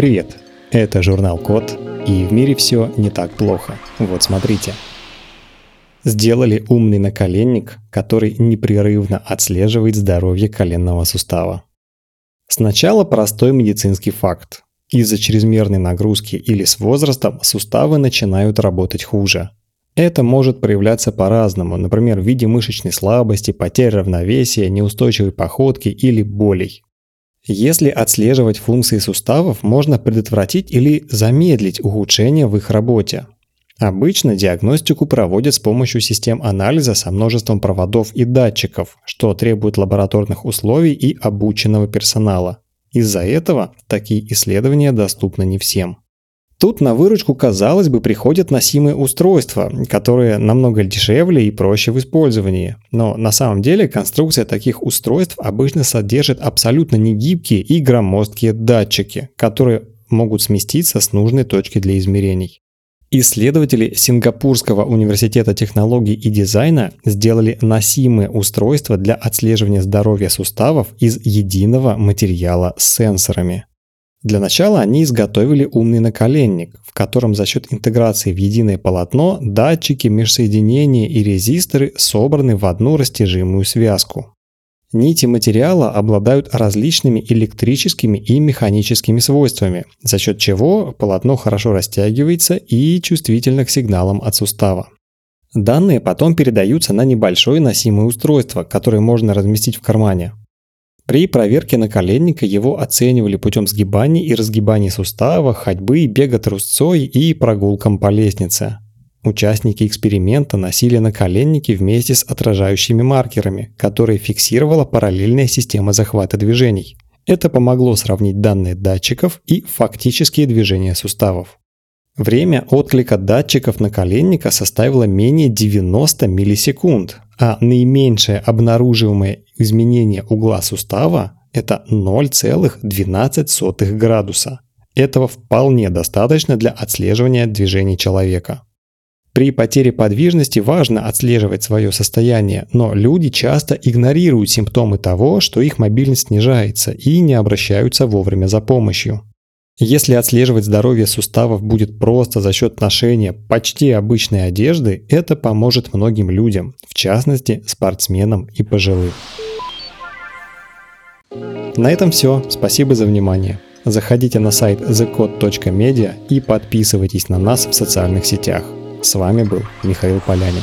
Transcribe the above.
Привет! Это журнал Код, и в мире все не так плохо. Вот смотрите. Сделали умный наколенник, который непрерывно отслеживает здоровье коленного сустава. Сначала простой медицинский факт. Из-за чрезмерной нагрузки или с возрастом суставы начинают работать хуже. Это может проявляться по-разному, например, в виде мышечной слабости, потери равновесия, неустойчивой походки или болей. Если отслеживать функции суставов, можно предотвратить или замедлить ухудшение в их работе. Обычно диагностику проводят с помощью систем анализа со множеством проводов и датчиков, что требует лабораторных условий и обученного персонала. Из-за этого такие исследования доступны не всем. Тут на выручку, казалось бы, приходят носимые устройства, которые намного дешевле и проще в использовании. Но на самом деле конструкция таких устройств обычно содержит абсолютно негибкие и громоздкие датчики, которые могут сместиться с нужной точки для измерений. Исследователи Сингапурского университета технологий и дизайна сделали носимые устройства для отслеживания здоровья суставов из единого материала с сенсорами. Для начала они изготовили умный наколенник, в котором за счет интеграции в единое полотно датчики, межсоединения и резисторы собраны в одну растяжимую связку. Нити материала обладают различными электрическими и механическими свойствами, за счет чего полотно хорошо растягивается и чувствительно к сигналам от сустава. Данные потом передаются на небольшое носимое устройство, которое можно разместить в кармане. При проверке наколенника его оценивали путем сгибаний и разгибаний сустава, ходьбы, бега трусцой и прогулкам по лестнице. Участники эксперимента носили наколенники вместе с отражающими маркерами, которые фиксировала параллельная система захвата движений. Это помогло сравнить данные датчиков и фактические движения суставов. Время отклика датчиков наколенника составило менее 90 миллисекунд, а наименьшее обнаруживаемое изменение угла сустава – это 0,12 градуса. Этого вполне достаточно для отслеживания движений человека. При потере подвижности важно отслеживать свое состояние, но люди часто игнорируют симптомы того, что их мобильность снижается и не обращаются вовремя за помощью. Если отслеживать здоровье суставов будет просто за счет ношения почти обычной одежды, это поможет многим людям, в частности спортсменам и пожилым. На этом все. Спасибо за внимание. Заходите на сайт thecode.media и подписывайтесь на нас в социальных сетях. С вами был Михаил Полянин.